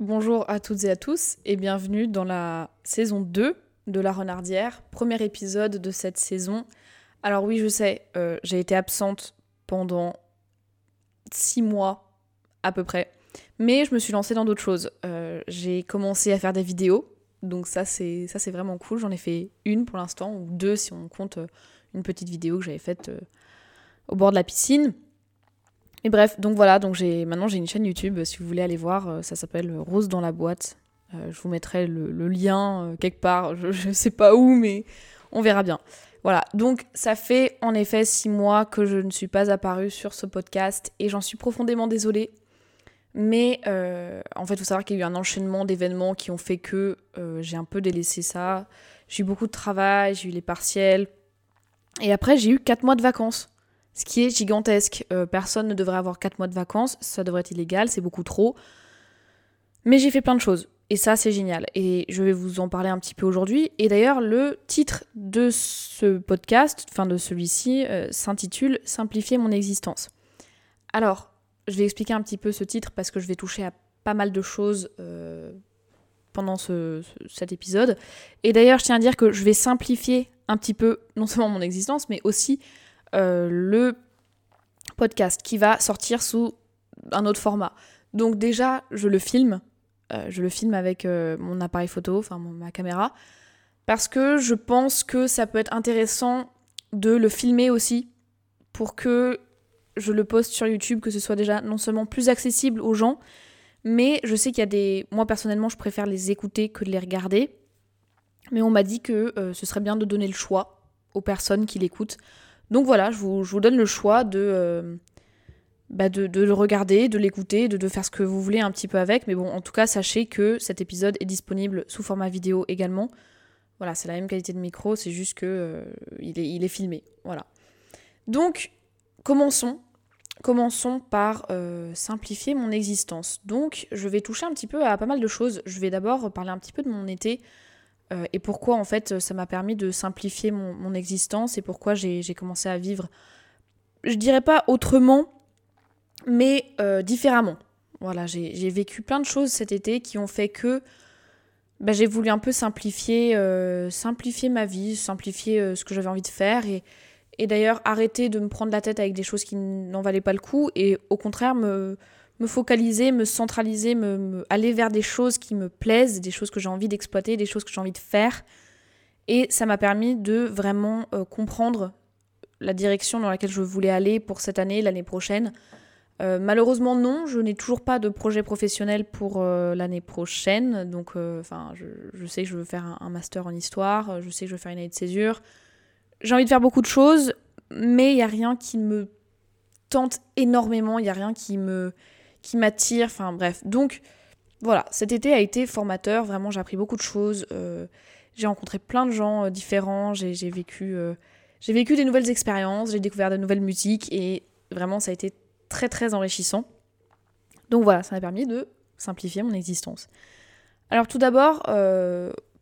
Bonjour à toutes et à tous et bienvenue dans la saison 2 de La Renardière, premier épisode de cette saison. Alors oui, je sais, euh, j'ai été absente pendant 6 mois à peu près, mais je me suis lancée dans d'autres choses. Euh, j'ai commencé à faire des vidéos, donc ça c'est vraiment cool. J'en ai fait une pour l'instant ou deux si on compte euh, une petite vidéo que j'avais faite au bord de la piscine. Et bref, donc voilà, donc j'ai maintenant j'ai une chaîne YouTube, si vous voulez aller voir, euh, ça s'appelle Rose dans la boîte. Euh, je vous mettrai le, lien euh, quelque part, je, ne sais pas où, mais on verra bien. Voilà, donc ça fait en effet six mois que je ne suis pas apparue sur ce podcast et j'en suis profondément désolée. Mais en fait, il faut savoir qu'il y a eu un enchaînement d'événements qui ont fait que j'ai un peu délaissé ça. J'ai eu beaucoup de travail, j'ai eu les partiels. Et après, j'ai eu quatre mois de vacances ce qui est gigantesque. Euh, personne ne devrait avoir 4 mois de vacances, ça devrait être illégal, c'est beaucoup trop. Mais j'ai fait plein de choses, et ça c'est génial. Et je vais vous en parler un petit peu aujourd'hui. Et d'ailleurs, le titre de ce podcast, enfin de celui-ci, euh, s'intitule Simplifier mon existence. Alors, je vais expliquer un petit peu ce titre parce que je vais toucher à pas mal de choses euh, pendant cet épisode. Et d'ailleurs, je tiens à dire que je vais simplifier un petit peu, non seulement mon existence, mais aussi euh, le podcast qui va sortir sous un autre format. Donc déjà, je le filme. Euh, je le filme avec euh, mon appareil photo, enfin ma caméra, parce que je pense que ça peut être intéressant de le filmer aussi pour que je le poste sur YouTube, que ce soit déjà non seulement plus accessible aux gens, mais je sais qu'il y a des... Moi personnellement, je préfère les écouter que de les regarder. Mais on m'a dit que ce serait bien de donner le choix aux personnes qui l'écoutent donc voilà, je vous, donne le choix euh, bah de, de, le regarder, de l'écouter, de, de, faire ce que vous voulez un petit peu avec. Mais bon, en tout cas, sachez que cet épisode est disponible sous format vidéo également. Voilà, c'est la même qualité de micro, c'est juste que euh, il, est, filmé. Voilà. Donc, commençons. Commençons par euh, simplifier mon existence. Donc, je vais toucher un petit peu à pas mal de choses. Je vais d'abord parler un petit peu de mon été euh, et pourquoi en fait ça m'a permis de simplifier mon, existence et pourquoi j'ai commencé à vivre, je dirais pas autrement, mais euh, différemment. Voilà, j'ai vécu plein de choses cet été qui ont fait que bah, j'ai voulu un peu simplifier, euh, simplifier ma vie, simplifier ce que j'avais envie de faire et, et d'ailleurs arrêter de me prendre la tête avec des choses qui n'en valaient pas le coup et au contraire me, me focaliser, me centraliser, me, aller vers des choses qui me plaisent, des choses que j'ai envie d'exploiter, des choses que j'ai envie de faire. Et ça m'a permis de vraiment euh, comprendre la direction dans laquelle je voulais aller pour cette année, l'année prochaine. Euh, malheureusement, non, je n'ai toujours pas de projet professionnel pour euh, l'année prochaine. Donc, je, sais que je veux faire un, un, master en histoire, je sais que je veux faire une année de césure. J'ai envie de faire beaucoup de choses, mais il n'y a rien qui me tente énormément, il n'y a rien qui me, qui m'attire, enfin bref. Donc voilà, cet été a été formateur, vraiment j'ai appris beaucoup de choses, euh, j'ai rencontré plein de gens euh, différents, j'ai vécu, euh, vécu des nouvelles expériences, j'ai découvert de nouvelles musiques et vraiment ça a été très très enrichissant. Donc voilà, ça m'a permis de simplifier mon existence. Alors tout d'abord,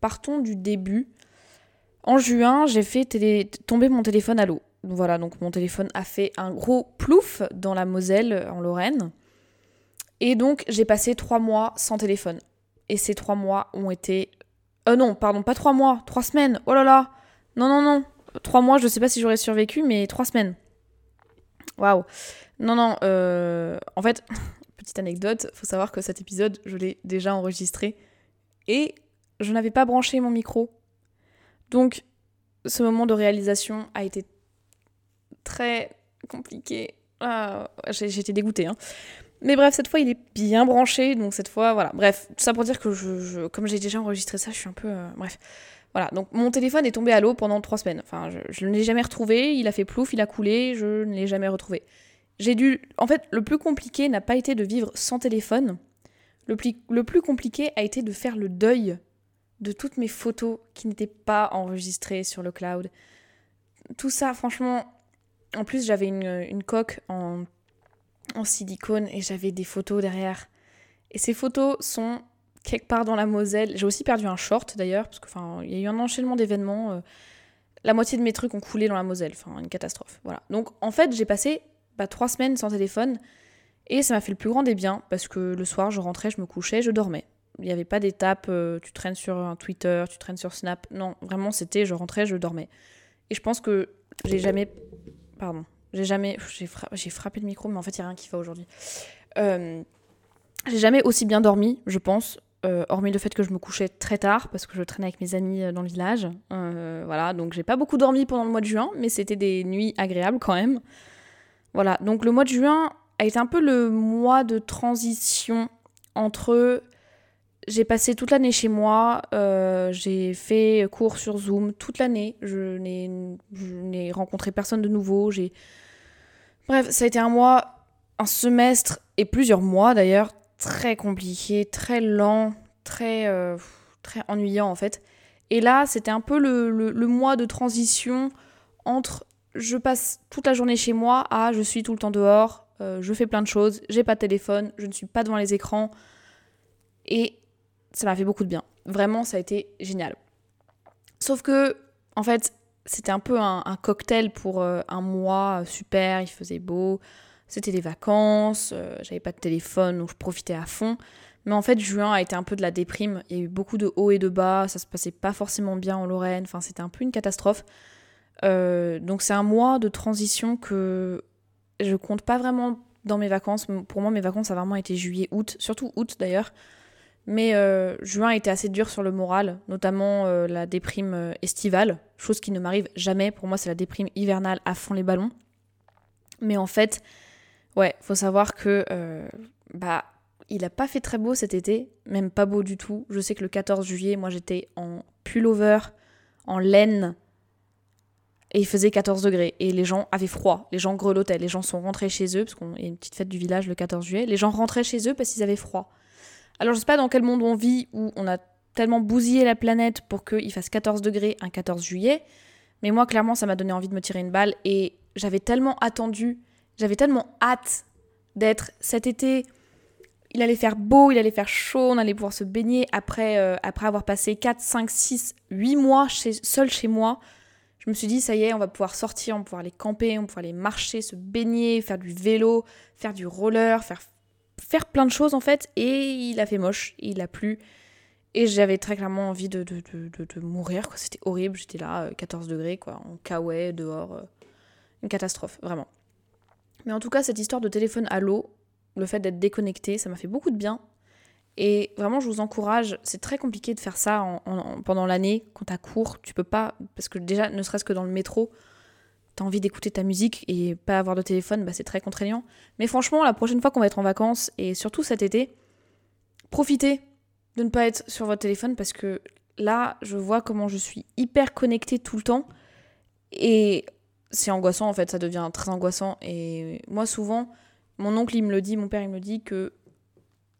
partons du début. En juin, j'ai fait tomber mon téléphone à l'eau. Voilà, donc mon téléphone a fait un gros plouf dans la Moselle, en Lorraine. Et donc, j'ai passé trois mois sans téléphone. Et ces trois mois ont été. Euh, non, pardon, pas trois mois, trois semaines. Oh là là Non, non, non. Trois mois, je sais pas si j'aurais survécu, mais trois semaines. Waouh Non, non, euh... en fait, petite anecdote, faut savoir que cet épisode, je l'ai déjà enregistré. Et je n'avais pas branché mon micro. Donc, ce moment de réalisation a été très compliqué. Ah, J'étais dégoûtée. Hein. Mais bref, cette fois, il est bien branché, donc cette fois, voilà. Bref, tout ça pour dire que je, comme j'ai déjà enregistré ça, je suis un peu... Euh, bref. Voilà, donc mon téléphone est tombé à l'eau pendant trois semaines. Enfin, je, ne l'ai jamais retrouvé, il a fait plouf, il a coulé, je ne l'ai jamais retrouvé. J'ai dû... En fait, le plus compliqué n'a pas été de vivre sans téléphone. Le, plus compliqué a été de faire le deuil de toutes mes photos qui n'étaient pas enregistrées sur le cloud. Tout ça, franchement... En plus, j'avais une coque en en silicone et j'avais des photos derrière. Et ces photos sont quelque part dans la Moselle. J'ai aussi perdu un short d'ailleurs, parce que enfin, il y a eu un enchaînement d'événements. Euh, la moitié de mes trucs ont coulé dans la Moselle, enfin une catastrophe. Voilà. Donc en fait, j'ai passé bah, trois semaines sans téléphone Et ça m'a fait le plus grand des biens parce que le soir, je rentrais, je me couchais, je dormais. Il n'y avait pas d'étape, euh, tu traînes sur un Twitter, tu traînes sur Snap. Non, vraiment, c'était je rentrais, je dormais. Et je pense que j'ai jamais. Pardon. J'ai jamais. J'ai frappé le micro, mais en fait, il n'y a rien qui va aujourd'hui. Euh, j'ai jamais aussi bien dormi, je pense. Euh, hormis le fait que je me couchais très tard parce que je traînais avec mes amis dans le village. voilà, donc j'ai pas beaucoup dormi pendant le mois de juin, mais c'était des nuits agréables quand même. Voilà, donc le mois de juin a été un peu le mois de transition entre j'ai passé toute l'année chez moi, euh, j'ai fait cours sur Zoom toute l'année, je n'ai rencontré personne de nouveau, j'ai... Bref, ça a été un mois, un semestre et plusieurs mois d'ailleurs, très compliqué, très lent, très, euh, très ennuyant en fait. Et là, c'était un peu le, le, mois de transition entre je passe toute la journée chez moi à je suis tout le temps dehors, euh, je fais plein de choses, j'ai pas de téléphone, je ne suis pas devant les écrans. Et ça m'a fait beaucoup de bien. Vraiment, ça a été génial. Sauf que, en fait, c'était un peu un, cocktail pour euh, un mois super, il faisait beau, c'était des vacances, euh, j'avais pas de téléphone, donc je profitais à fond. Mais en fait, juin a été un peu de la déprime. Il y a eu beaucoup de hauts et de bas, ça se passait pas forcément bien en Lorraine, enfin, c'était un peu une catastrophe. Euh, donc, c'est un mois de transition que je compte pas vraiment dans mes vacances. Pour moi, mes vacances, ça a vraiment été juillet-août, surtout août d'ailleurs. Mais euh, juin a été assez dur sur le moral, notamment euh, la déprime euh, estivale, chose qui ne m'arrive jamais. Pour moi, c'est la déprime hivernale à fond les ballons. Mais en fait, ouais, faut savoir que bah il a pas fait très beau cet été, même pas beau du tout. Je sais que le 14 juillet, moi j'étais en pullover, en laine, et il faisait 14 degrés. Et les gens avaient froid, les gens grelottaient, les gens sont rentrés chez eux, parce qu'on y a une petite fête du village le 14 juillet, les gens rentraient chez eux parce qu'ils avaient froid. Alors je sais pas dans quel monde on vit où on a tellement bousillé la planète pour qu'il fasse 14 degrés un 14 juillet, mais moi clairement ça m'a donné envie de me tirer une balle et j'avais tellement attendu, j'avais tellement hâte d'être cet été. Il allait faire beau, il allait faire chaud, on allait pouvoir se baigner après, euh, après avoir passé 4, 5, 6, 8 mois chez, seul chez moi. Je me suis dit, ça y est, on va pouvoir sortir, on va pouvoir aller camper, on va pouvoir aller marcher, se baigner, faire du vélo, faire du roller, faire faire plein de choses en fait et il a fait moche, il a plu et j'avais très clairement envie de, de, de, mourir quoi, c'était horrible, j'étais là 14 euh, degrés quoi, en kawaii dehors, euh, une catastrophe vraiment. Mais en tout cas cette histoire de téléphone à l'eau, le fait d'être déconnecté, ça m'a fait beaucoup de bien et vraiment je vous encourage, c'est très compliqué de faire ça en, pendant l'année quand t'as cours, tu peux pas parce que déjà ne serait-ce que dans le métro t'as envie d'écouter ta musique et pas avoir de téléphone, bah, c'est très contraignant. Mais franchement, la prochaine fois qu'on va être en vacances, et surtout cet été, profitez de ne pas être sur votre téléphone parce que là, je vois comment je suis hyper connectée tout le temps. Et c'est angoissant en fait, ça devient très angoissant. Et moi, souvent, mon oncle, il me le dit, mon père, il me dit que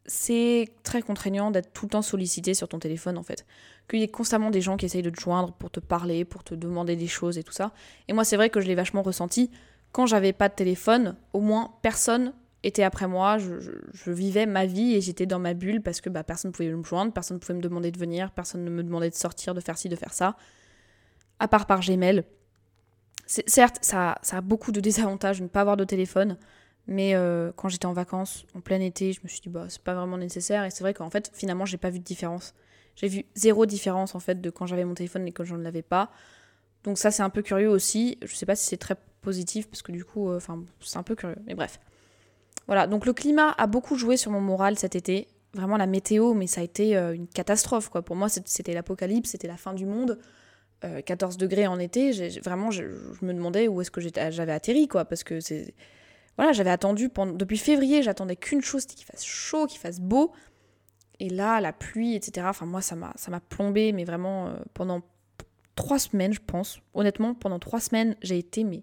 c'est très contraignant d'être tout le temps sollicité sur ton téléphone en fait. Qu'il y ait constamment des gens qui essayent de te joindre pour te parler, pour te demander des choses et tout ça. Et moi c'est vrai que je l'ai vachement ressenti. Quand j'avais pas de téléphone, au moins personne était après moi, je, vivais ma vie et j'étais dans ma bulle parce que bah, personne ne pouvait me joindre, personne ne pouvait me demander de venir, personne ne me demandait de sortir, de faire ci, de faire ça. À part par Gmail. Certes, ça, ça a beaucoup de désavantages de ne pas avoir de téléphone. Mais euh, quand j'étais en vacances, en plein été, je me suis dit, bah, c'est pas vraiment nécessaire. Et c'est vrai qu'en fait, finalement, j'ai pas vu de différence. J'ai vu zéro différence, en fait, de quand j'avais mon téléphone et quand je ne l'avais pas. Donc ça, c'est un peu curieux aussi. Je sais pas si c'est très positif, parce que du coup, euh, enfin, c'est un peu curieux. Mais bref. Voilà, donc le climat a beaucoup joué sur mon moral cet été. Vraiment la météo, mais ça a été euh, une catastrophe, quoi. Pour moi, c'était l'apocalypse, c'était la fin du monde. 14 degrés en été, vraiment, je, me demandais où est-ce que j'avais atterri, quoi, parce que c'est voilà, j'avais attendu depuis février, j'attendais qu'une chose, c'était qu'il fasse chaud, qu'il fasse beau. Et là, la pluie, etc. Enfin, moi, ça m'a, ça m'a plombé, mais vraiment euh, pendant trois semaines, je pense. Honnêtement, pendant trois semaines, j'ai été mais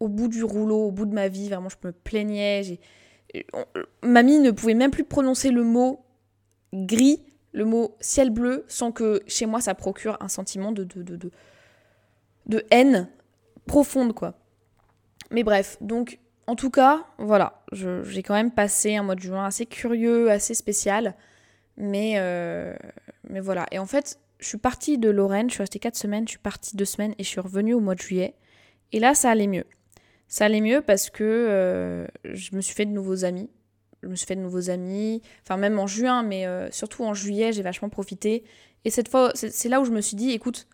au bout du rouleau, au bout de ma vie. Vraiment, je me plaignais. Mamie ne pouvait même plus prononcer le mot gris, le mot ciel bleu, sans que chez moi ça procure un sentiment de, de, de, de, de haine profonde, quoi. Mais bref, donc en tout cas, voilà, j'ai quand même passé un mois de juin assez curieux, assez spécial. Mais, euh, mais voilà. Et en fait, je suis partie de Lorraine, je suis restée 4 semaines, je suis partie 2 semaines et je suis revenue au mois de juillet. Et là, ça allait mieux. Ça allait mieux parce que euh, je me suis fait de nouveaux amis. Je me suis fait de nouveaux amis, enfin même en juin, mais euh, surtout en juillet, j'ai vachement profité. Et cette fois, c'est là où je me suis dit, écoute,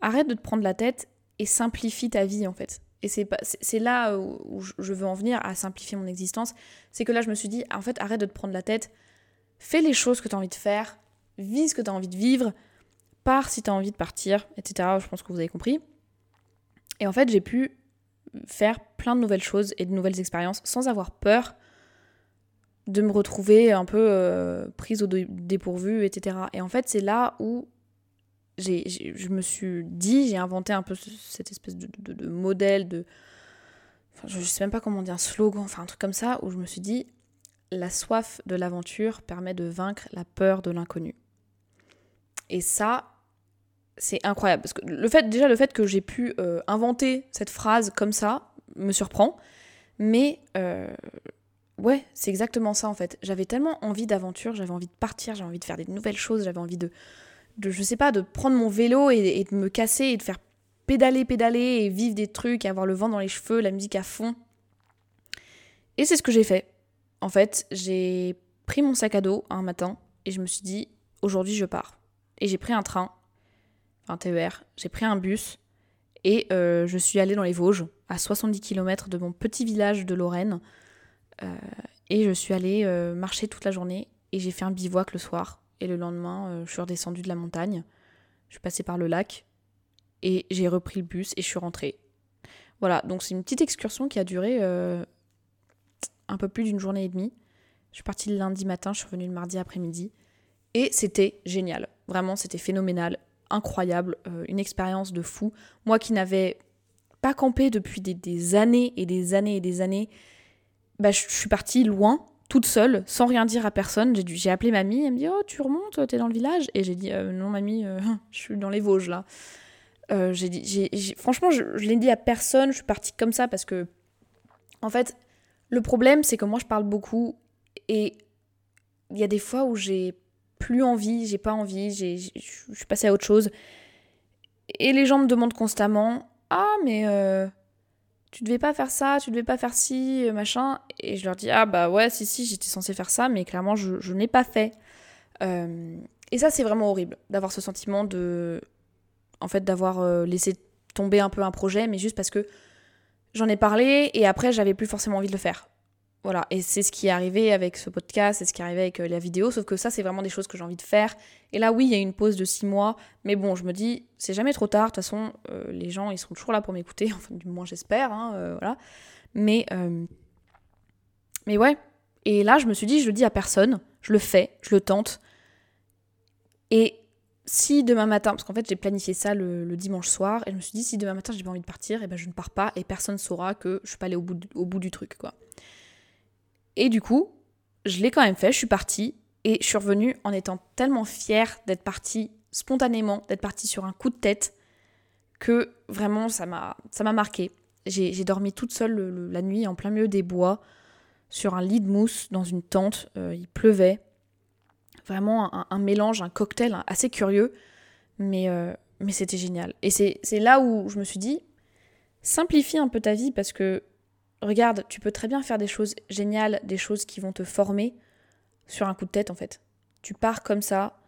arrête de te prendre la tête et simplifie ta vie en fait. Et c'est là où je veux en venir à simplifier mon existence. C'est que là, je me suis dit, en fait, arrête de te prendre la tête. Fais les choses que tu as envie de faire. Vis ce que tu as envie de vivre. Pars si tu as envie de partir, etc. Je pense que vous avez compris. Et en fait, j'ai pu faire plein de nouvelles choses et de nouvelles expériences sans avoir peur de me retrouver un peu euh, prise au dépourvu, etc. Et en fait, c'est là où je me suis dit, j'ai inventé un peu cette espèce de, modèle, de. Enfin, je sais même pas comment dire, un slogan, enfin un truc comme ça, où je me suis dit, la soif de l'aventure permet de vaincre la peur de l'inconnu. Et ça, c'est incroyable. Parce que le fait, déjà, le fait que j'ai pu euh, inventer cette phrase comme ça me surprend. Mais euh, ouais, c'est exactement ça en fait. J'avais tellement envie d'aventure, j'avais envie de partir, j'avais envie de faire des nouvelles choses, j'avais envie de, de, je sais pas, de prendre mon vélo et, de me casser et de faire pédaler, pédaler et vivre des trucs, avoir le vent dans les cheveux, la musique à fond. Et c'est ce que j'ai fait. En fait, j'ai pris mon sac à dos un matin et je me suis dit, aujourd'hui je pars. Et j'ai pris un train, un TER, j'ai pris un bus et euh, je suis allée dans les Vosges, à 70 km de mon petit village de Lorraine. Euh, et je suis allée euh, marcher toute la journée et j'ai fait un bivouac le soir. Et le lendemain, je suis redescendue de la montagne. Je suis passée par le lac et j'ai repris le bus et je suis rentrée. Voilà, donc c'est une petite excursion qui a duré un peu plus d'une journée et demie. Je suis partie le lundi matin, je suis revenue le mardi après-midi. Et c'était génial. Vraiment, c'était phénoménal, incroyable, euh, une expérience de fou. Moi qui n'avais pas campé depuis des, années et des années et des années, bah, je suis partie loin toute seule, sans rien dire à personne. J'ai appelé mamie, elle me dit Oh, tu remontes, t'es dans le village? Et j'ai dit euh, Non, mamie, euh, je suis dans les Vosges là. Euh, j'ai dit, franchement, je, je l'ai dit à personne, je suis partie comme ça parce que, en fait, le problème, c'est que moi, je parle beaucoup et il y a des fois où j'ai plus envie, j'ai pas envie, je suis passée à autre chose. Et les gens me demandent constamment Ah, mais tu devais pas faire ça, tu devais pas faire ci, machin. Et je leur dis, ah bah ouais, si, si, j'étais censée faire ça, mais clairement, je, je n'ai pas fait. Euh, et ça, c'est vraiment horrible, d'avoir ce sentiment de. En fait, d'avoir euh, laissé tomber un peu un projet, mais juste parce que j'en ai parlé et après, j'avais plus forcément envie de le faire. Voilà, et c'est ce qui est arrivé avec ce podcast, c'est ce qui est arrivé avec euh, la vidéo, sauf que ça, c'est vraiment des choses que j'ai envie de faire. Et là, oui, il y a une pause de six mois, mais bon, je me dis, c'est jamais trop tard, de toute façon, euh, les gens, ils seront toujours là pour m'écouter, enfin, du moins, j'espère, hein, euh, voilà. Mais, mais ouais, et là, je me suis dit, je le dis à personne, je le fais, je le tente. Et si demain matin, parce qu'en fait, j'ai planifié ça le, dimanche soir, et je me suis dit, si demain matin, j'ai pas envie de partir, et ben je ne pars pas, et personne saura que je suis pas allée au bout, au bout du truc, quoi. Et du coup, je l'ai quand même fait, je suis partie et je suis revenue en étant tellement fière d'être partie spontanément, d'être partie sur un coup de tête que vraiment ça m'a marqué. J'ai dormi toute seule la nuit en plein milieu des bois sur un lit de mousse dans une tente, euh, il pleuvait. Vraiment un, mélange, un cocktail assez curieux, mais, euh, mais c'était génial. Et c'est là où je me suis dit, simplifie un peu ta vie parce que regarde, tu peux très bien faire des choses géniales, des choses qui vont te former sur un coup de tête en fait. Tu pars comme ça,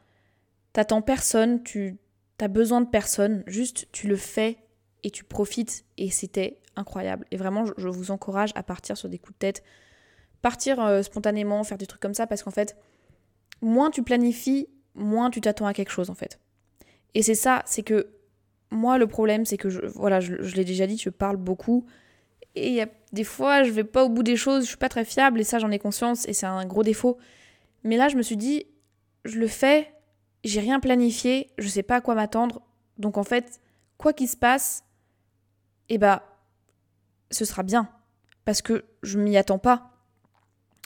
t'attends personne, tu as besoin de personne, juste tu le fais et tu profites et c'était incroyable. Et vraiment, je vous encourage à partir sur des coups de tête, partir euh, spontanément, faire des trucs comme ça parce qu'en fait, moins tu planifies, moins tu t'attends à quelque chose en fait. Et c'est ça, c'est que moi le problème c'est que voilà, je l'ai déjà dit, je parle beaucoup et y a des fois, je vais pas au bout des choses, je suis pas très fiable, et ça, j'en ai conscience, et c'est un gros défaut. Mais là, je me suis dit, je le fais, j'ai rien planifié, je sais pas à quoi m'attendre. Donc en fait, quoi qu'il se passe, eh bah, ce sera bien. Parce que je m'y attends pas.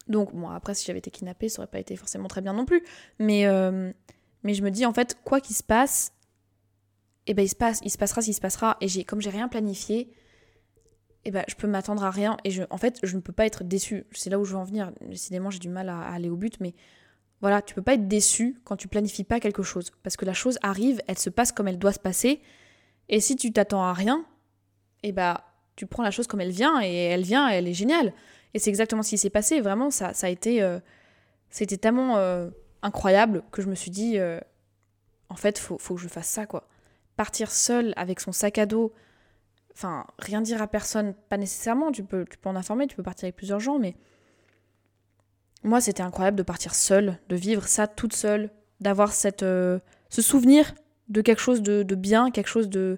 Donc, bon, après, si j'avais été kidnappée, ça aurait pas été forcément très bien non plus. Mais, euh, mais je me dis, en fait, quoi qu'il se passe, eh ben, il se, passe, il se passera s'il se passera. Et j'ai, comme j'ai rien planifié, eh ben, je peux m'attendre à rien et je, en fait, je ne peux pas être déçu. C'est là où je veux en venir. Décidément, j'ai du mal à, aller au but, mais voilà, tu peux pas être déçu quand tu planifies pas quelque chose. Parce que la chose arrive, elle se passe comme elle doit se passer. Et si tu t'attends à rien, eh ben, tu prends la chose comme elle vient et elle vient, elle est géniale. Et c'est exactement ce qui s'est passé. Vraiment, ça, ça a été, c'était tellement incroyable que je me suis dit, en fait, faut, faut que je fasse ça, quoi. Partir seule avec son sac à dos, enfin, rien dire à personne, pas nécessairement, tu peux, tu peux en informer, tu peux partir avec plusieurs gens, mais moi, c'était incroyable de partir seule, de vivre ça toute seule, d'avoir cette, euh, ce souvenir de quelque chose de, bien, quelque chose de,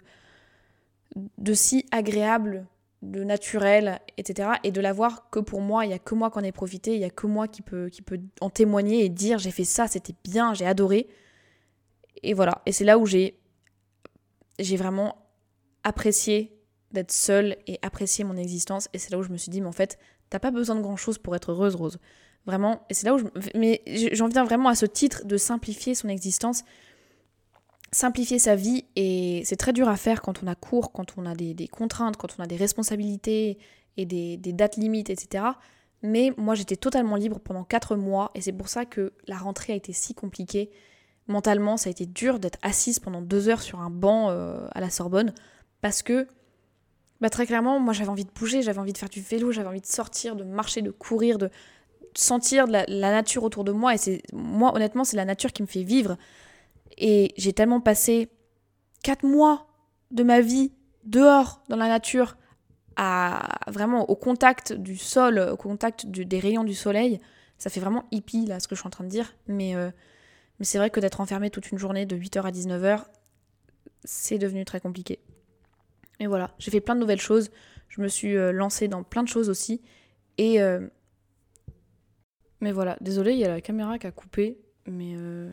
de si agréable, de naturel, etc. Et de l'avoir que pour moi, il n'y a que moi qui en ai profité, il n'y a que moi qui peut, qui peut en témoigner et dire j'ai fait ça, c'était bien, j'ai adoré. Et voilà, et c'est là où j'ai j'ai vraiment apprécié d'être seule et apprécier mon existence. Et c'est là où je me suis dit, mais en fait, t'as pas besoin de grand chose pour être heureuse, Rose. Vraiment. Et c'est là où je. Mais j'en viens vraiment à ce titre de simplifier son existence, simplifier sa vie. Et c'est très dur à faire quand on a cours, quand on a des, contraintes, quand on a des responsabilités et des, dates limites, etc. Mais moi, j'étais totalement libre pendant 4 mois. Et c'est pour ça que la rentrée a été si compliquée. Mentalement, ça a été dur d'être assise pendant deux heures sur un banc euh, à la Sorbonne. Parce que bah, très clairement, moi j'avais envie de bouger, j'avais envie de faire du vélo, j'avais envie de sortir, de marcher, de courir, de sentir la, nature autour de moi. Et c'est moi, honnêtement, c'est la nature qui me fait vivre. Et j'ai tellement passé quatre mois de ma vie dehors, dans la nature, à vraiment au contact du sol, au contact des rayons du soleil. Ça fait vraiment hippie, là, ce que je suis en train de dire. Mais, euh, mais c'est vrai que d'être enfermé toute une journée de 8h à 19h, c'est devenu très compliqué. Et voilà, j'ai fait plein de nouvelles choses. Je me suis euh, lancée dans plein de choses aussi. Et. Euh, mais voilà, désolé, il y a la caméra qui a coupé. Mais euh,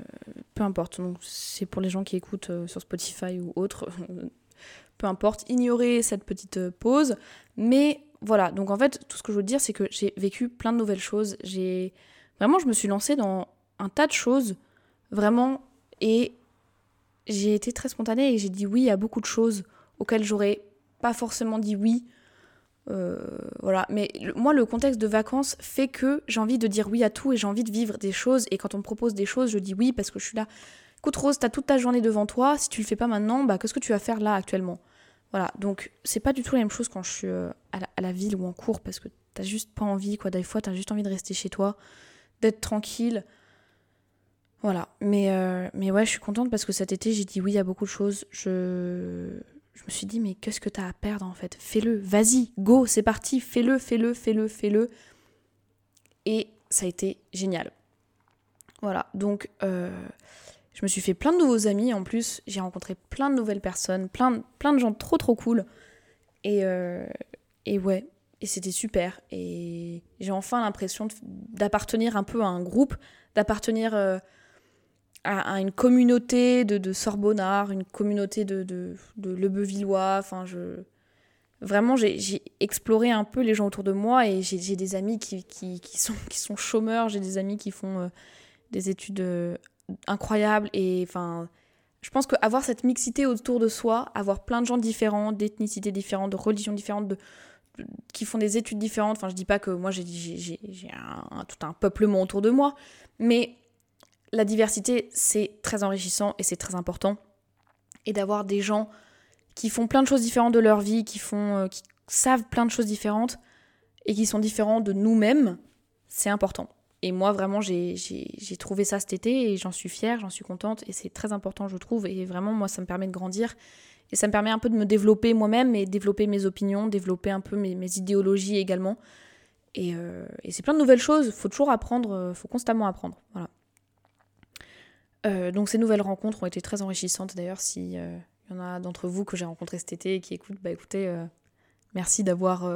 peu importe. Donc, c'est pour les gens qui écoutent sur Spotify ou autre. peu importe. Ignorez cette petite pause. Mais voilà, donc en fait, tout ce que je veux dire, c'est que j'ai vécu plein de nouvelles choses. J'ai. Vraiment, je me suis lancée dans un tas de choses. Vraiment. Et j'ai été très spontanée et j'ai dit oui à beaucoup de choses auxquelles j'aurais pas forcément dit oui. Euh, voilà, mais moi le contexte de vacances fait que j'ai envie de dire oui à tout et j'ai envie de vivre des choses et quand on me propose des choses, je dis oui parce que je suis là. Écoute Rose, t'as toute ta journée devant toi, si tu le fais pas maintenant, bah qu'est-ce que tu vas faire là actuellement? Voilà, donc c'est pas du tout la même chose quand je suis euh, à, la, ville ou en cours parce que t'as juste pas envie, quoi. Des fois t'as juste envie de rester chez toi, d'être tranquille. Voilà, mais, euh, mais ouais, je suis contente parce que cet été j'ai dit oui à beaucoup de choses. Je je me suis dit, mais qu'est-ce que t'as à perdre en fait? Fais-le, vas-y, go, c'est parti, fais-le, fais-le, fais-le, fais-le. Et ça a été génial. Voilà, donc euh, je me suis fait plein de nouveaux amis en plus, j'ai rencontré plein de nouvelles personnes, plein, de gens trop trop cool. Et, euh, et ouais, et c'était super. Et j'ai enfin l'impression d'appartenir un peu à un groupe, d'appartenir... Euh, à, une communauté de, de Sorbonnard, une communauté de, de, de. Enfin, je... Vraiment, j'ai exploré un peu les gens autour de moi et j'ai des amis qui, qui, sont, qui sont chômeurs, j'ai des amis qui font euh, des études euh, incroyables. Et enfin, je pense qu'avoir cette mixité autour de soi, avoir plein de gens différents, d'ethnicités différentes, de religions différentes, de, qui font des études différentes. Enfin, je dis pas que moi j'ai un, tout un peuplement autour de moi, mais la diversité, c'est très enrichissant et c'est très important. Et d'avoir des gens qui font plein de choses différentes de leur vie, qui, font, euh, qui savent plein de choses différentes et qui sont différents de nous-mêmes, c'est important. Et moi, vraiment, j'ai trouvé ça cet été et j'en suis fière, j'en suis contente et c'est très important, je trouve. Et vraiment, moi, ça me permet de grandir et ça me permet un peu de me développer moi-même et développer mes opinions, développer un peu mes, idéologies également. Et, euh, et c'est plein de nouvelles choses, faut toujours apprendre, euh, faut constamment apprendre. Voilà. Euh, donc ces nouvelles rencontres ont été très enrichissantes d'ailleurs. Si il euh, y en a d'entre vous que j'ai rencontrés cet été et qui écoutent, bah écoutez, euh, merci d'avoir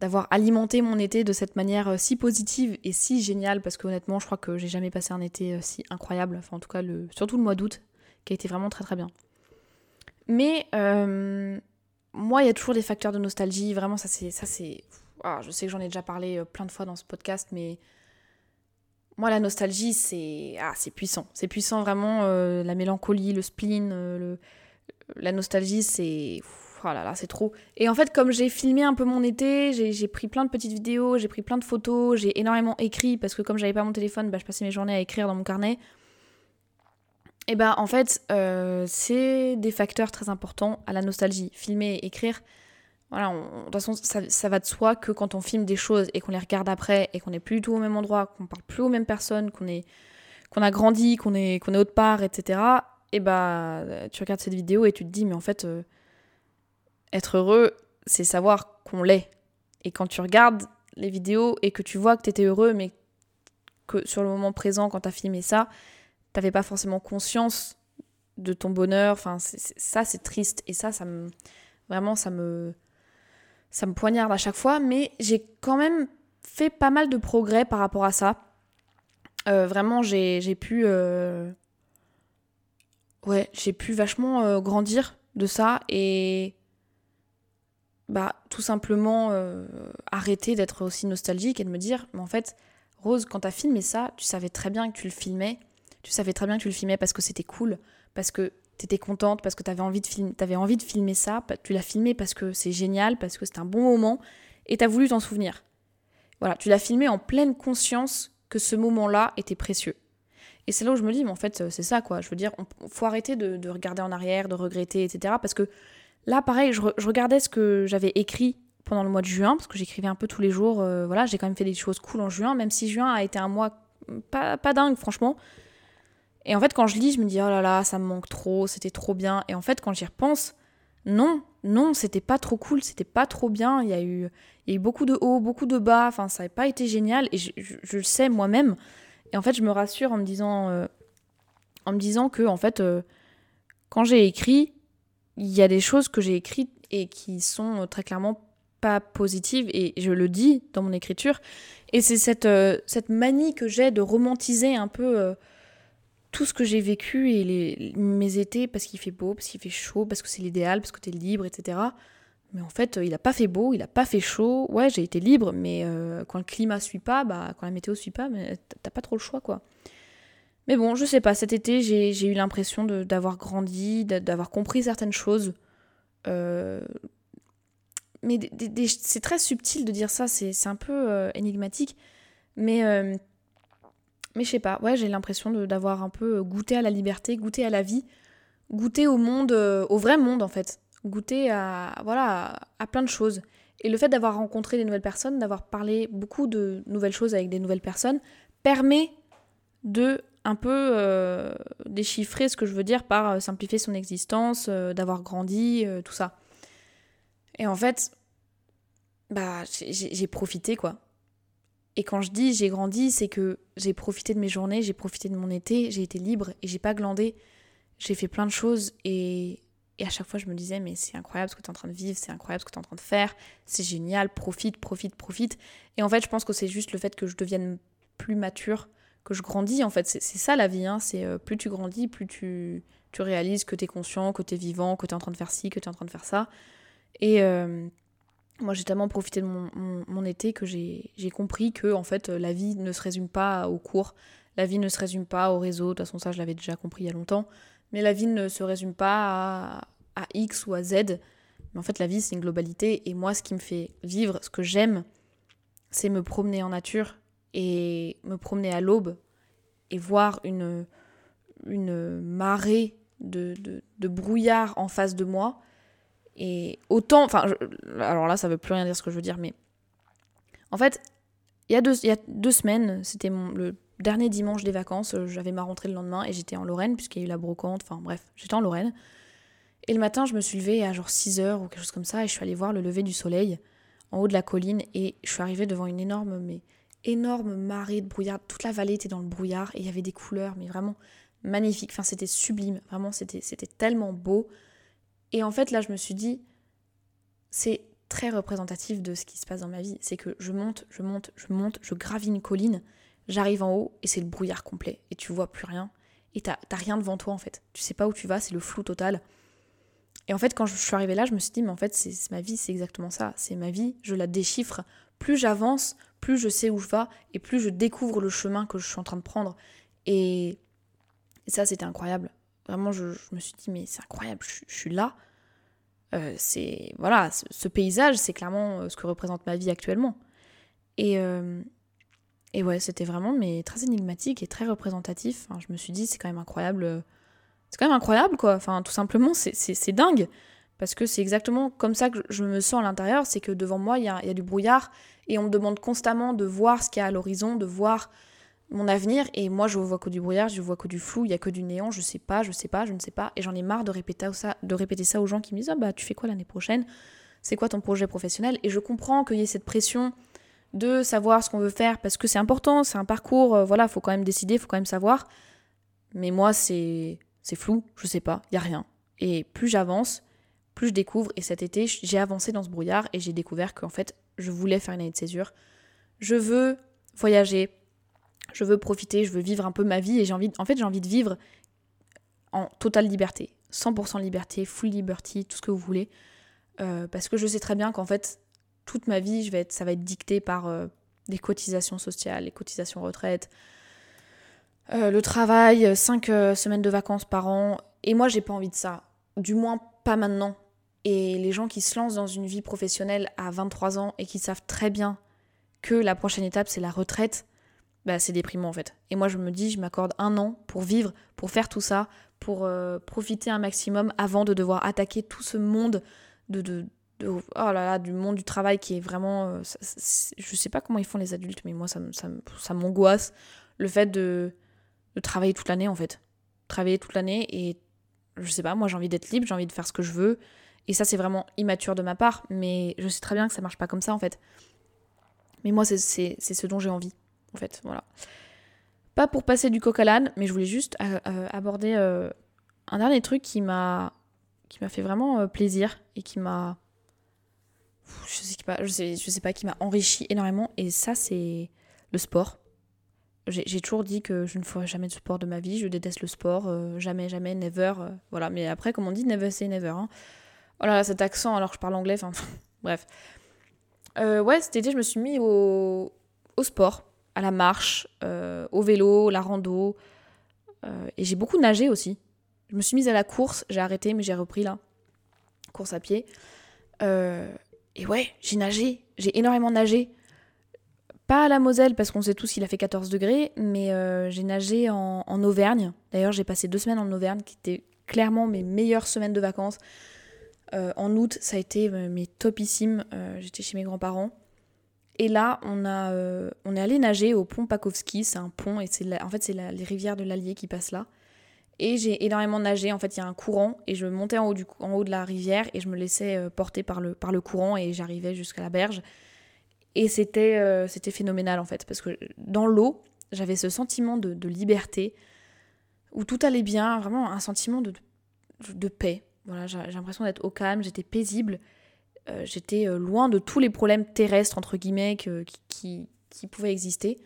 d'avoir alimenté mon été de cette manière si positive et si géniale parce que honnêtement, je crois que j'ai jamais passé un été si incroyable. Enfin en tout cas, le, surtout le mois d'août qui a été vraiment très très bien. Mais moi, il y a toujours des facteurs de nostalgie. Vraiment, ça c'est ça c'est. Ah, je sais que j'en ai déjà parlé plein de fois dans ce podcast, mais moi, la nostalgie, c'est ah, c'est puissant. C'est puissant vraiment. Euh, la mélancolie, le spleen, euh, la nostalgie, c'est. Oh là là, c'est trop. Et en fait, comme j'ai filmé un peu mon été, j'ai pris plein de petites vidéos, j'ai pris plein de photos, j'ai énormément écrit parce que comme j'avais pas mon téléphone, bah, je passais mes journées à écrire dans mon carnet. Et bah, en fait, euh, c'est des facteurs très importants à la nostalgie. Filmer et écrire, voilà, de toute façon, ça, va de soi que quand on filme des choses et qu'on les regarde après et qu'on n'est plus du tout au même endroit, qu'on parle plus aux mêmes personnes, qu'on est qu'on a grandi, qu'on est qu'on est autre part, etc. Et bah, tu regardes cette vidéo et tu te dis, mais en fait, euh, être heureux, c'est savoir qu'on l'est. Et quand tu regardes les vidéos et que tu vois que tu étais heureux, mais que sur le moment présent, quand tu as filmé ça, t'avais pas forcément conscience de ton bonheur. Enfin, ça, c'est triste. Et ça, ça me. Vraiment, ça me ça me poignarde à chaque fois, mais j'ai quand même fait pas mal de progrès par rapport à ça. Euh, vraiment, j'ai pu. Euh, ouais, j'ai pu vachement euh, grandir de ça et. Bah, tout simplement arrêter d'être aussi nostalgique et de me dire, mais en fait, Rose, quand t'as filmé ça, tu savais très bien que tu le filmais. Tu savais très bien que tu le filmais parce que c'était cool, parce que t'étais contente parce que t'avais envie de envie de filmer ça, tu l'as filmé parce que c'est génial, parce que c'est un bon moment, et t'as voulu t'en souvenir. Voilà, tu l'as filmé en pleine conscience que ce moment-là était précieux. Et c'est là où je me dis, mais en fait, c'est ça, quoi. Je veux dire, il faut arrêter de, regarder en arrière, de regretter, etc. Parce que là, pareil, je, regardais ce que j'avais écrit pendant le mois de juin, parce que j'écrivais un peu tous les jours. Euh, voilà, j'ai quand même fait des choses cool en juin, même si juin a été un mois pas, pas dingue, franchement. Et en fait, quand je lis, je me dis, oh là là, ça me manque trop, c'était trop bien. Et en fait, quand j'y repense, non, non, c'était pas trop cool, c'était pas trop bien. Il y, a eu, il y a eu beaucoup de hauts, beaucoup de bas, enfin, ça n'a pas été génial. Et je, le sais moi-même. Et en fait, je me rassure en me disant, euh, en me disant que, en fait, euh, quand j'ai écrit, il y a des choses que j'ai écrites et qui sont euh, très clairement pas positives. Et je le dis dans mon écriture. Et c'est cette, cette manie que j'ai de romantiser un peu tout ce que j'ai vécu et les, mes étés parce qu'il fait beau, parce qu'il fait chaud, parce que c'est l'idéal, parce que t'es libre, etc. Mais en fait, il a pas fait beau, il a pas fait chaud. Ouais, j'ai été libre, mais euh, quand le climat suit pas, bah, quand la météo suit pas, t'as pas trop le choix, quoi. Mais bon, je sais pas, cet été, j'ai eu l'impression d'avoir grandi, d'avoir compris certaines choses. Euh, mais c'est très subtil de dire ça, c'est un peu euh, énigmatique. Mais mais je sais pas, j'ai l'impression d'avoir un peu goûté à la liberté, goûté à la vie, goûté au monde, euh, au vrai monde en fait, goûté à, voilà, à, plein de choses. Et le fait d'avoir rencontré des nouvelles personnes, d'avoir parlé beaucoup de nouvelles choses avec des nouvelles personnes, permet de un peu euh, déchiffrer ce que je veux dire par euh, simplifier son existence, d'avoir grandi, tout ça. Et en fait, bah, j'ai profité quoi. Et quand je dis j'ai grandi, c'est que j'ai profité de mes journées, j'ai profité de mon été, j'ai été libre et j'ai pas glandé. J'ai fait plein de choses et, et à chaque fois je me disais mais c'est incroyable ce que tu es en train de vivre, c'est incroyable ce que tu es en train de faire, c'est génial, profite, profite, profite. Et en fait je pense que c'est juste le fait que je devienne plus mature, que je grandis en fait. C'est ça la vie, hein. c'est euh, plus tu grandis, plus tu, tu réalises que tu es conscient, que tu es vivant, que tu es en train de faire ci, que tu es en train de faire ça. Et, euh, moi j'ai tellement profité de mon, été que j'ai compris que en fait la vie ne se résume pas aux cours, la vie ne se résume pas au réseau, de toute façon ça je l'avais déjà compris il y a longtemps, mais la vie ne se résume pas à, à X ou à Z, mais en fait la vie c'est une globalité. Et moi ce qui me fait vivre, ce que j'aime, c'est me promener en nature et me promener à l'aube et voir une, une marée de, de, de brouillard en face de moi et autant, enfin, alors là, ça veut plus rien dire ce que je veux dire, mais en fait, il y a deux, y a deux semaines, c'était le dernier dimanche des vacances, euh, j'avais ma rentrée le lendemain et j'étais en Lorraine, puisqu'il y a eu la brocante, enfin bref, j'étais en Lorraine. Et le matin, je me suis levée à genre 6 heures ou quelque chose comme ça, et je suis allée voir le lever du soleil en haut de la colline, et je suis arrivée devant une énorme, mais énorme marée de brouillard. Toute la vallée était dans le brouillard, et il y avait des couleurs, mais vraiment magnifiques. Enfin, c'était sublime, vraiment, c'était tellement beau. Et en fait, là, je me suis dit, c'est très représentatif de ce qui se passe dans ma vie. C'est que je monte, je monte, je monte, je gravis une colline, j'arrive en haut et c'est le brouillard complet. Et tu vois plus rien. Et t'as rien devant toi en fait. Tu sais pas où tu vas, c'est le flou total. Et en fait, quand je suis arrivée là, je me suis dit, mais en fait, c'est ma vie, c'est exactement ça. C'est ma vie, je la déchiffre. Plus j'avance, plus je sais où je vais et plus je découvre le chemin que je suis en train de prendre. Et, et ça, c'était incroyable. Vraiment, je, me suis dit, mais c'est incroyable, je, suis là. Euh, c'est voilà, ce, paysage, c'est clairement euh, ce que représente ma vie actuellement. Et, euh, et ouais, c'était vraiment mais très énigmatique et très représentatif. je me suis dit, c'est quand même incroyable. C'est quand même incroyable, quoi. Enfin, tout simplement, c'est dingue. Parce que c'est exactement comme ça que je me sens à l'intérieur, c'est que devant moi, il y y a, du brouillard et on me demande constamment de voir ce qu'il y a à l'horizon, de voir mon avenir. Et moi, je vois que du brouillard, je vois que du flou, il y a que du néant, je sais pas, je sais pas, je ne sais pas. Et j'en ai marre de répéter ça, de répéter ça aux gens qui me disent Ah bah, tu fais quoi l'année prochaine? C'est quoi ton projet professionnel? Et je comprends qu'il y ait cette pression de savoir ce qu'on veut faire parce que c'est important, c'est un parcours, euh, voilà, faut quand même décider, faut quand même savoir. Mais moi, c'est c'est flou, je sais pas, il y a rien. Et plus j'avance, plus je découvre. Et cet été, j'ai avancé dans ce brouillard et j'ai découvert qu'en fait, je voulais faire une année de césure. Je veux voyager, je veux profiter, je veux vivre un peu ma vie et j'ai envie, en fait, j'ai envie de vivre en totale liberté, 100% liberté, full liberty, tout ce que vous voulez, euh, parce que je sais très bien qu'en fait, toute ma vie, ça va être dicté par euh, des cotisations sociales, les cotisations retraite, euh, le travail, 5 semaines de vacances par an, et moi, j'ai pas envie de ça, du moins pas maintenant. Et les gens qui se lancent dans une vie professionnelle à 23 ans et qui savent très bien que la prochaine étape, c'est la retraite, bah, c'est déprimant en fait. Et moi je me dis, je m'accorde un an pour vivre, pour faire tout ça, pour euh, profiter un maximum avant de devoir attaquer tout ce monde de, de, oh là là, du monde du travail qui est vraiment... Euh, je sais pas comment ils font les adultes, mais moi ça, ça, ça m'angoisse le fait de, de travailler toute l'année en fait. Travailler toute l'année et je sais pas, moi j'ai envie d'être libre, j'ai envie de faire ce que je veux. Et ça c'est vraiment immature de ma part, mais je sais très bien que ça marche pas comme ça en fait. Mais moi c'est ce dont j'ai envie en fait. Voilà. Pas pour passer du coq à l'âne, mais je voulais juste euh, euh, aborder euh, un dernier truc qui m'a qui m'a fait vraiment plaisir et qui m'a je sais pas je sais, je sais pas qui m'a enrichi énormément et ça c'est le sport. J'ai toujours dit que je ne ferai jamais de sport de ma vie, je déteste le sport, jamais, jamais, never. voilà, mais après, comme on dit, never say never. Hein. Oh cet accent alors que je parle anglais, bref. ouais, cet été, je me suis mis au, au sport à la marche, euh, au vélo, la rando. Euh, et j'ai beaucoup nagé aussi. Je me suis mise à la course, j'ai arrêté, mais j'ai repris là. Course à pied. Euh, et ouais, j'ai nagé, j'ai énormément nagé. Pas à la Moselle, parce qu'on sait tous qu'il a fait 14 degrés, mais j'ai nagé en, en Auvergne. D'ailleurs, j'ai passé deux semaines en Auvergne, qui étaient clairement mes meilleures semaines de vacances. en août, ça a été mes topissimes. J'étais chez mes grands-parents. Et là, on, a, euh, on est allé nager au pont Pakowski, c'est un pont, et c'est en fait, c'est les rivières de l'Allier qui passent là. Et j'ai énormément nagé, en fait, il y a un courant, et je montais en haut, du, en haut de la rivière, et je me laissais euh, porter par le, par le courant, et j'arrivais jusqu'à la berge. Et c'était euh, c'était phénoménal, en fait, parce que dans l'eau, j'avais ce sentiment de, de, liberté, où tout allait bien, vraiment un sentiment de, de paix. Voilà, j'ai l'impression d'être au calme, j'étais paisible, euh, j'étais euh, loin de tous les problèmes terrestres, entre guillemets, qui, qui, pouvaient exister.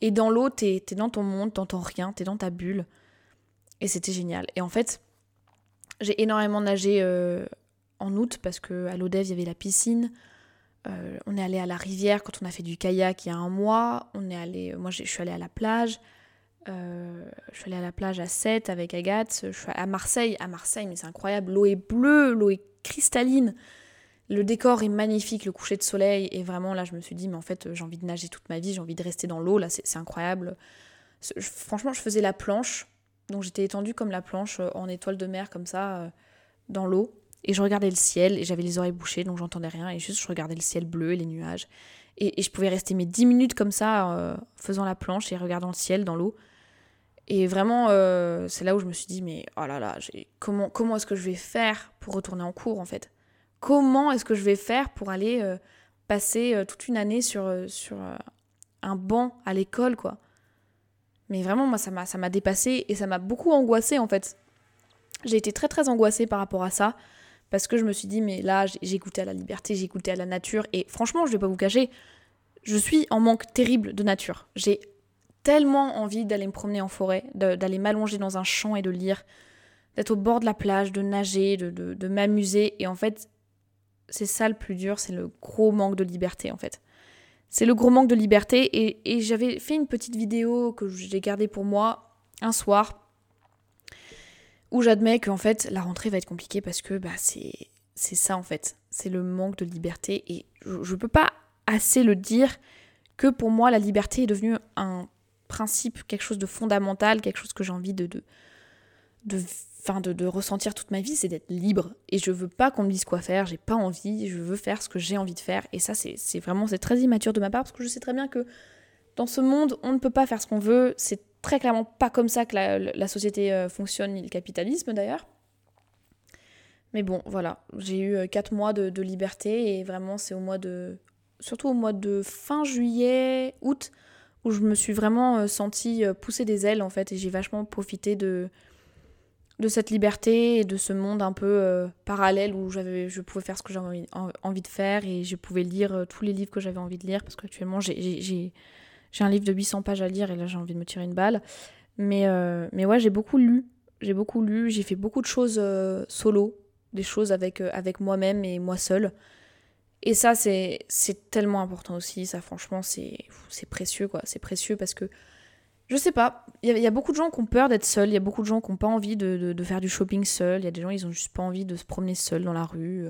Et dans l'eau, t'es es dans ton monde, t'entends rien, t'es dans ta bulle. Et c'était génial. Et en fait, j'ai énormément nagé euh, en août parce qu'à l'Odève, il y avait la piscine. on est allé à la rivière quand on a fait du kayak il y a un mois. On est allé, moi, je suis allée à la plage. je suis allée à la plage à Sète avec Agathe. Je suis à Marseille. À Marseille, mais c'est incroyable. L'eau est bleue, l'eau est cristalline. Le décor est magnifique, le coucher de soleil, et vraiment là je me suis dit, mais en fait j'ai envie de nager toute ma vie, j'ai envie de rester dans l'eau, là c'est incroyable. Franchement, je faisais la planche, donc j'étais étendue comme la planche euh, en étoile de mer, comme ça, euh, dans l'eau, et je regardais le ciel, et j'avais les oreilles bouchées, donc j'entendais rien, et juste je regardais le ciel bleu et les nuages. Et, je pouvais rester mes 10 minutes comme ça, euh, faisant la planche et regardant le ciel dans l'eau. Et vraiment, c'est là où je me suis dit, mais oh là là, comment, comment est-ce que je vais faire pour retourner en cours en fait? Comment est-ce que je vais faire pour aller euh, passer euh, toute une année sur, euh, un banc à l'école, quoi. Mais vraiment, moi, ça m'a, ça m'a dépassé et ça m'a beaucoup angoissée, en fait. J'ai été très, très angoissée par rapport à ça. Parce que je me suis dit, mais là, j'ai goûté à la liberté, j'ai à la nature. Et franchement, je vais pas vous cacher, je suis en manque terrible de nature. J'ai tellement envie d'aller me promener en forêt, d'aller m'allonger dans un champ et de lire, d'être au bord de la plage, de nager, de, de m'amuser. Et en fait, c'est ça le plus dur, c'est le gros manque de liberté en fait. C'est le gros manque de liberté et, j'avais fait une petite vidéo que j'ai gardée pour moi un soir où j'admets qu'en fait la rentrée va être compliquée parce que bah, c'est, ça en fait, c'est le manque de liberté et je ne peux pas assez le dire que pour moi la liberté est devenue un principe, quelque chose de fondamental, quelque chose que j'ai envie de, de, de, de, de ressentir toute ma vie, c'est d'être libre. Et je veux pas qu'on me dise quoi faire, j'ai pas envie, je veux faire ce que j'ai envie de faire. Et ça, c'est vraiment, c'est très immature de ma part, parce que je sais très bien que dans ce monde, on ne peut pas faire ce qu'on veut. C'est très clairement pas comme ça que la, société euh, fonctionne, ni le capitalisme d'ailleurs. Mais bon, voilà, j'ai eu 4 euh, mois de, de liberté et vraiment c'est au mois de... Surtout au mois de fin juillet, août, où je me suis vraiment euh, sentie pousser des ailes en fait et j'ai vachement profité de, de cette liberté et de ce monde un peu euh, parallèle où j'avais, je pouvais faire ce que j'avais envie, de faire et je pouvais lire euh, tous les livres que j'avais envie de lire parce qu'actuellement j'ai, j'ai, un livre de 800 pages à lire et là j'ai envie de me tirer une balle. Mais, euh, mais ouais, j'ai beaucoup lu. J'ai beaucoup lu, j'ai fait beaucoup de choses solo, des choses avec, avec moi-même et moi seule. Et ça, c'est, c'est tellement important aussi. Ça, franchement, c'est, c'est précieux, quoi. C'est précieux parce que je sais pas. Il y, a beaucoup de gens qui ont peur d'être seuls. Il y a beaucoup de gens qui n'ont pas envie de, faire du shopping seul. Il y a des gens, ils ont juste pas envie de se promener seuls dans la rue.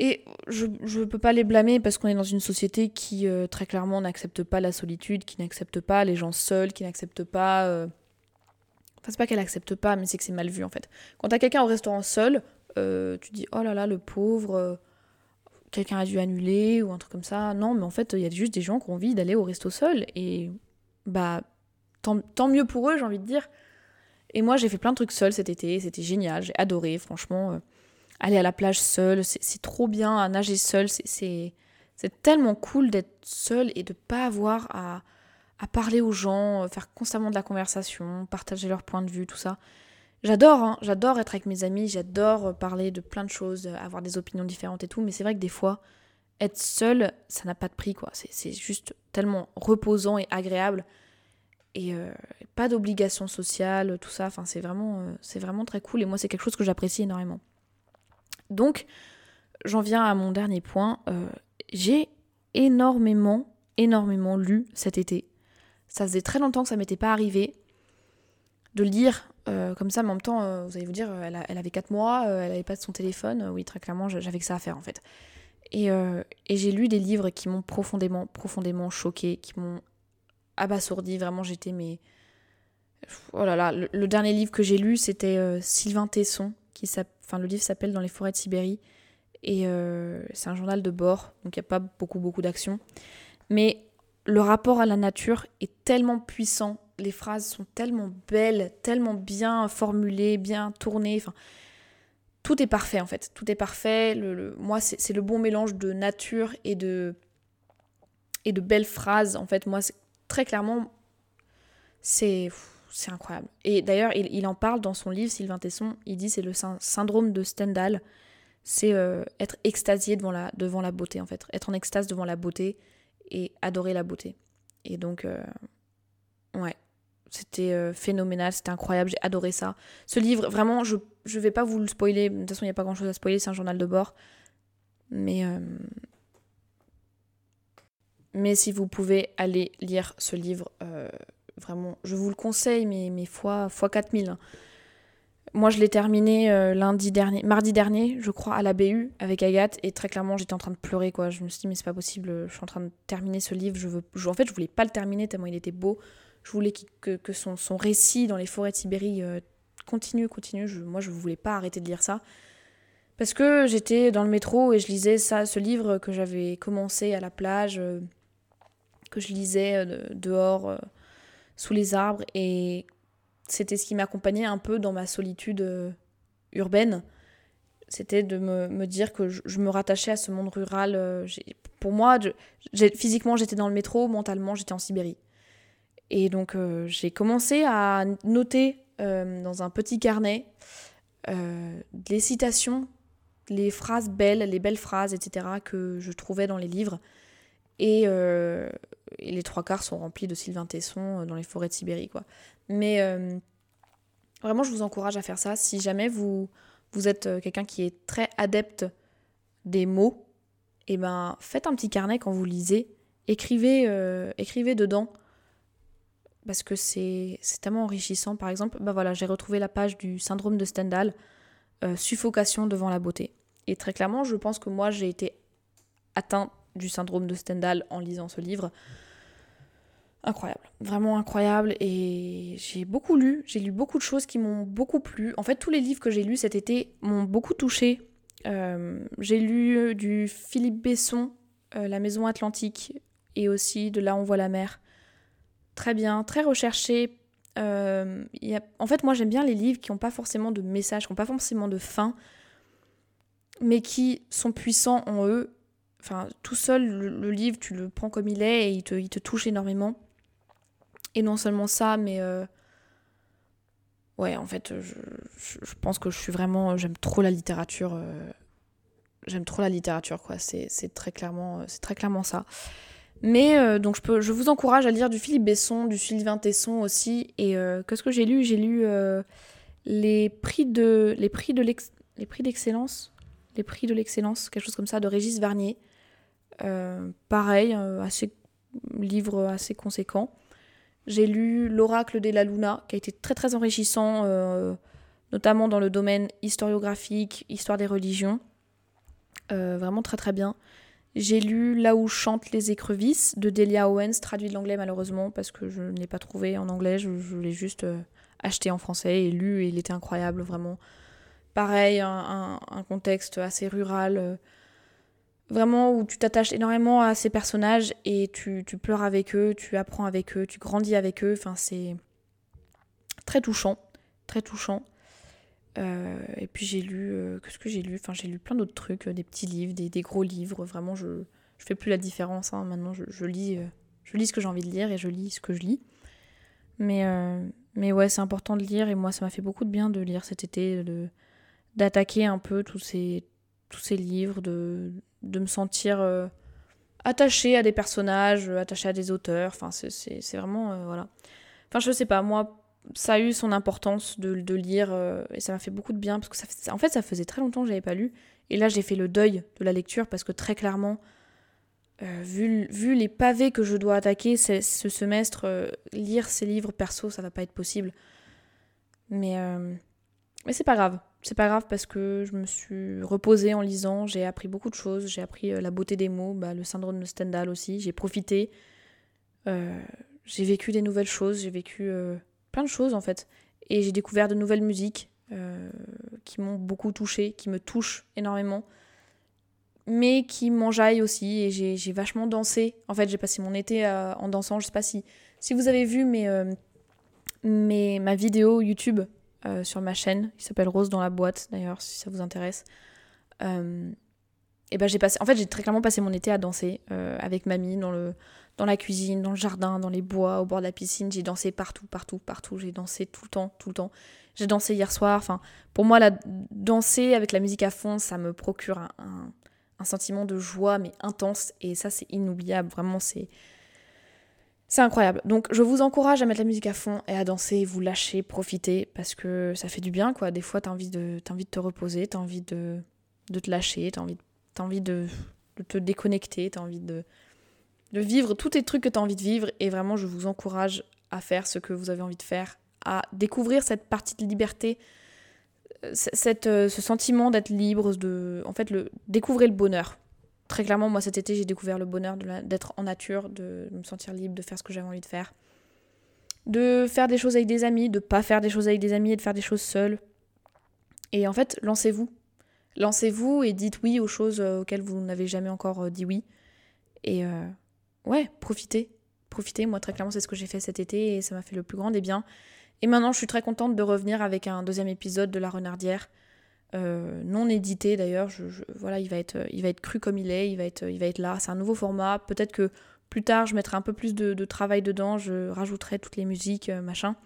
Et je ne peux pas les blâmer parce qu'on est dans une société qui, euh, très clairement, n'accepte pas la solitude, qui n'accepte pas les gens seuls, qui n'accepte pas. Euh, enfin, c'est pas qu'elle n'accepte pas, mais c'est que c'est mal vu en fait. Quand t'as quelqu'un au restaurant seul, euh, tu dis oh là là, le pauvre, quelqu'un a dû annuler ou un truc comme ça. Non, mais en fait, il y a juste des gens qui ont envie d'aller au resto seul. Et bah tant, mieux pour eux, j'ai envie de dire. Et moi, j'ai fait plein de trucs seul cet été, c'était génial, j'ai adoré, franchement. Euh, aller à la plage seul, c'est trop bien, à nager seul, c'est tellement cool d'être seul et de pas avoir à, à parler aux gens, euh, faire constamment de la conversation, partager leur point de vue, tout ça. J'adore, hein, j'adore être avec mes amis, j'adore parler de plein de choses, avoir des opinions différentes et tout, mais c'est vrai que des fois, être seul, ça n'a pas de prix, quoi. C'est juste tellement reposant et agréable et euh, pas d'obligation sociale, tout ça. Enfin, c'est vraiment, euh, vraiment très cool et moi, c'est quelque chose que j'apprécie énormément. Donc, j'en viens à mon dernier point. Euh, j'ai énormément, énormément lu cet été. Ça faisait très longtemps que ça m'était pas arrivé de lire comme ça, mais en même temps, vous allez vous dire, elle, elle avait 4 mois, elle n'avait pas de son téléphone. oui, très clairement, j'avais que ça à faire en fait. Et, et j'ai lu des livres qui m'ont profondément, profondément choqué, qui m'ont abasourdie. Vraiment, j'étais mais. Oh là le, dernier livre que j'ai lu, c'était euh, Sylvain Tesson, qui le livre s'appelle Dans les forêts de Sibérie. Et euh, c'est un journal de bord, donc il n'y a pas beaucoup, beaucoup d'action. Mais le rapport à la nature est tellement puissant, les phrases sont tellement belles, tellement bien formulées, bien tournées. Tout est parfait en fait, tout est parfait. Moi, c'est le bon mélange de nature et de et de belles phrases. En fait, moi, très clairement, c'est c'est incroyable. Et d'ailleurs, il, en parle dans son livre, Sylvain Tesson, il dit c'est le syndrome de Stendhal, c'est euh, être extasié devant la, devant la beauté, en fait. Être en extase devant la beauté et adorer la beauté. Et donc, euh, ouais, c'était euh, phénoménal, c'était incroyable, j'ai adoré ça. Ce livre, vraiment, je ne vais pas vous le spoiler, de toute façon, il n'y a pas grand-chose à spoiler, c'est un journal de bord. Mais mais si vous pouvez aller lire ce livre, euh, vraiment, je vous le conseille, mais, mais fois, fois 4000. Hein. Moi, je l'ai terminé euh, lundi dernier, mardi dernier, je crois, à la BU avec Agathe, et très clairement, j'étais en train de pleurer, quoi. Je me suis dit, mais c'est pas possible, je suis en train de terminer ce livre. Je veux, en fait, je voulais pas le terminer tellement il était beau. Je voulais que, son, récit dans les forêts de Sibérie euh, continue, continue. Je, moi, je voulais pas arrêter de lire ça. Parce que j'étais dans le métro et je lisais ça, ce livre que j'avais commencé à la plage que je lisais euh, dehors euh, sous les arbres et c'était ce qui m'accompagnait un peu dans ma solitude euh, urbaine. C'était de me, dire que je, me rattachais à ce monde rural. pour moi, physiquement j'étais dans le métro, mentalement j'étais en Sibérie. Et donc j'ai commencé à noter dans un petit carnet les citations, les phrases belles, les belles phrases, etc. que je trouvais dans les livres. Et, euh, les trois quarts sont remplis de Sylvain Tesson euh, dans les forêts de Sibérie. Quoi. Mais euh, vraiment, je vous encourage à faire ça. Si jamais vous, vous êtes quelqu'un qui est très adepte des mots, et eh ben, faites un petit carnet quand vous lisez. Écrivez, écrivez dedans. Parce que c'est tellement enrichissant. Par exemple, bah j'ai retrouvé la page du syndrome de Stendhal, suffocation devant la beauté. Et très clairement, je pense que moi, j'ai été atteint du syndrome de Stendhal en lisant ce livre. incroyable, vraiment incroyable. Et j'ai beaucoup lu, j'ai lu beaucoup de choses qui m'ont beaucoup plu. En fait, tous les livres que j'ai lus cet été m'ont beaucoup touché. Euh, j'ai lu du Philippe Besson, euh, La Maison Atlantique, et aussi de Là on voit la mer. Très bien, très recherché. Euh, en fait, moi j'aime bien les livres qui n'ont pas forcément de message, qui n'ont pas forcément de fin, mais qui sont puissants en eux. Enfin, tout seul, le, livre, tu le prends comme il est et il te, touche énormément. Et non seulement ça, mais euh, ouais, en fait, je, pense que je suis vraiment, j'aime trop la littérature. Euh, j'aime trop la littérature, quoi. C'est très très clairement ça. Mais euh, donc je peux, je vous encourage à lire du Philippe Besson, du Sylvain Tesson aussi. Et qu'est-ce que j'ai lu? J'ai lu les prix de, les prix de les prix d'excellence, les prix de l'excellence, quelque chose comme ça, de Régis Varnier. pareil, assez livre assez conséquent. J'ai lu L'Oracle de la Luna, qui a été très très enrichissant, euh, notamment dans le domaine historiographique, histoire des religions. Euh, vraiment très très bien. J'ai lu Là où chantent les écrevisses de Delia Owens, traduit de l'anglais malheureusement, parce que je ne l'ai pas trouvé en anglais, je, l'ai juste euh, acheté en français et lu, et il était incroyable, vraiment. Pareil, un contexte assez rural vraiment où tu t'attaches énormément à ces personnages et tu, pleures avec eux, tu apprends avec eux, tu grandis avec eux. Enfin, c'est très touchant, très touchant. Euh, et puis j'ai lu, euh, qu'est-ce que j'ai lu? Enfin, j'ai lu plein d'autres trucs, euh, des petits livres, des, gros livres. Vraiment, je, je fais plus la différence. Hein. Maintenant, je, lis, je lis ce que j'ai envie de lire et je lis ce que je lis. Mais, mais ouais, c'est important de lire et moi, ça m'a fait beaucoup de bien de lire cet été, de d'attaquer un peu tous ces tous ces livres, de, de me sentir euh, attachée à des personnages, attachée à des auteurs. Enfin, c'est vraiment. Euh, voilà. Enfin, je sais pas, moi, ça a eu son importance de, de lire euh, et ça m'a fait beaucoup de bien parce que ça, en fait, ça faisait très longtemps que j'avais pas lu. Et là, j'ai fait le deuil de la lecture parce que très clairement, vu, vu, les pavés que je dois attaquer ce semestre, lire ces livres perso, ça va pas être possible. Mais, mais c'est pas grave. C'est pas grave parce que je me suis reposée en lisant, j'ai appris beaucoup de choses, j'ai appris euh, la beauté des mots, bah, le syndrome de Stendhal aussi, j'ai profité, euh, j'ai vécu des nouvelles choses, j'ai vécu euh, plein de choses en fait, et j'ai découvert de nouvelles musiques qui m'ont beaucoup touchée, qui me touchent énormément, mais qui m'enjaillent aussi, et j'ai vachement dansé. En fait, j'ai passé mon été en dansant, je sais pas si, si vous avez vu mes, mes, ma vidéo YouTube euh, sur ma chaîne, qui s'appelle Rose dans la boîte d'ailleurs, si ça vous intéresse. Euh, et ben j'ai passé, en fait j'ai très clairement passé mon été à danser euh, avec mamie dans le, dans la cuisine, dans le jardin, dans les bois, au bord de la piscine. J'ai dansé partout, partout, partout. J'ai dansé tout le temps, tout le temps. J'ai dansé hier soir. Enfin, pour moi, la, danser avec la musique à fond, ça me procure un, sentiment de joie mais intense et ça c'est inoubliable. Vraiment, c'est c'est incroyable. Donc je vous encourage à mettre la musique à fond et à danser, vous lâcher, profiter, parce que ça fait du bien, quoi. Des fois, t'as envie, de, as envie de te reposer, t'as envie de, de te lâcher, t'as envie, as envie de, de, te déconnecter, t'as envie de, de vivre tous les trucs que t'as envie de vivre. Et vraiment, je vous encourage à faire ce que vous avez envie de faire, à découvrir cette partie de liberté, euh, cette, euh, ce sentiment d'être libre, de, en fait, le, découvrir le bonheur très clairement, moi cet été, j'ai découvert le bonheur d'être en nature, de me sentir libre, de faire ce que j'avais envie de faire. De faire des choses avec des amis, de pas faire des choses avec des amis et de faire des choses seules. Et en fait, lancez-vous. Lancez-vous et dites oui aux choses euh, auxquelles vous n'avez jamais encore dit oui. Et ouais, profitez. Profitez. Moi, très clairement, c'est ce que j'ai fait cet été et ça m'a fait le plus grand des biens. Et maintenant, je suis très contente de revenir avec un deuxième épisode de La Renardière. Euh, non édité d'ailleurs. Voilà, il va, être, cru comme il est, il va être, il va être là. C'est un nouveau format. Peut-être que plus tard, je mettrai un peu plus de, travail dedans, je rajouterai toutes les musiques, euh, machin.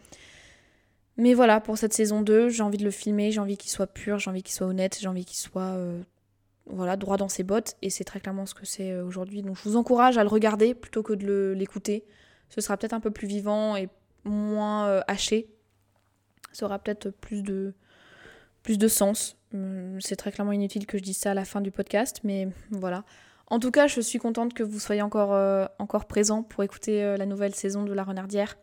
Mais voilà, pour cette saison 2, j'ai envie de le filmer, j'ai envie qu'il soit pur, j'ai envie qu'il soit honnête, j'ai envie qu'il soit euh, voilà, droit dans ses bottes. Et c'est très clairement ce que c'est aujourd'hui. Donc je vous encourage à le regarder plutôt que de l'écouter. Ce sera peut-être un peu plus vivant et moins haché. Ça aura peut-être plus de, sens. Hum, c'est très clairement inutile que je dise ça à la fin du podcast, mais voilà. En tout cas, je suis contente que vous soyez encore, euh, présent pour écouter euh, la nouvelle saison de La Renardière.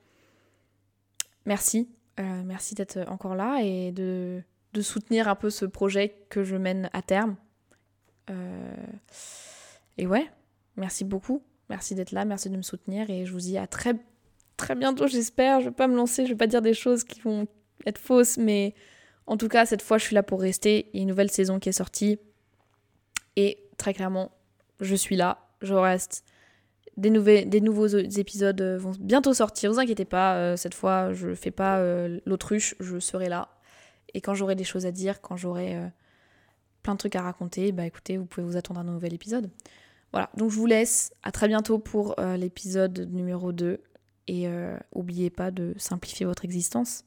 Merci. Euh, merci d'être encore là et de, soutenir un peu ce projet que je mène à terme. Et ouais, merci beaucoup. Merci d'être là, merci de me soutenir et je vous dis à très très bientôt, j'espère. Je vais pas me lancer, je vais pas dire des choses qui vont être fausses, mais en tout cas, cette fois, je suis là pour rester. Il y a une nouvelle saison qui est sortie. Et très clairement, je suis là, je reste. Des, des nouveaux épisodes vont bientôt sortir, vous inquiétez pas, euh, cette fois je fais pas euh, l'autruche, je serai là. Et quand j'aurai des choses à dire, quand j'aurai euh, plein de trucs à raconter, bah écoutez, vous pouvez vous attendre à un nouvel épisode. Voilà, donc je vous laisse, à très bientôt pour l'épisode numéro 2. Et n'oubliez pas de simplifier votre existence.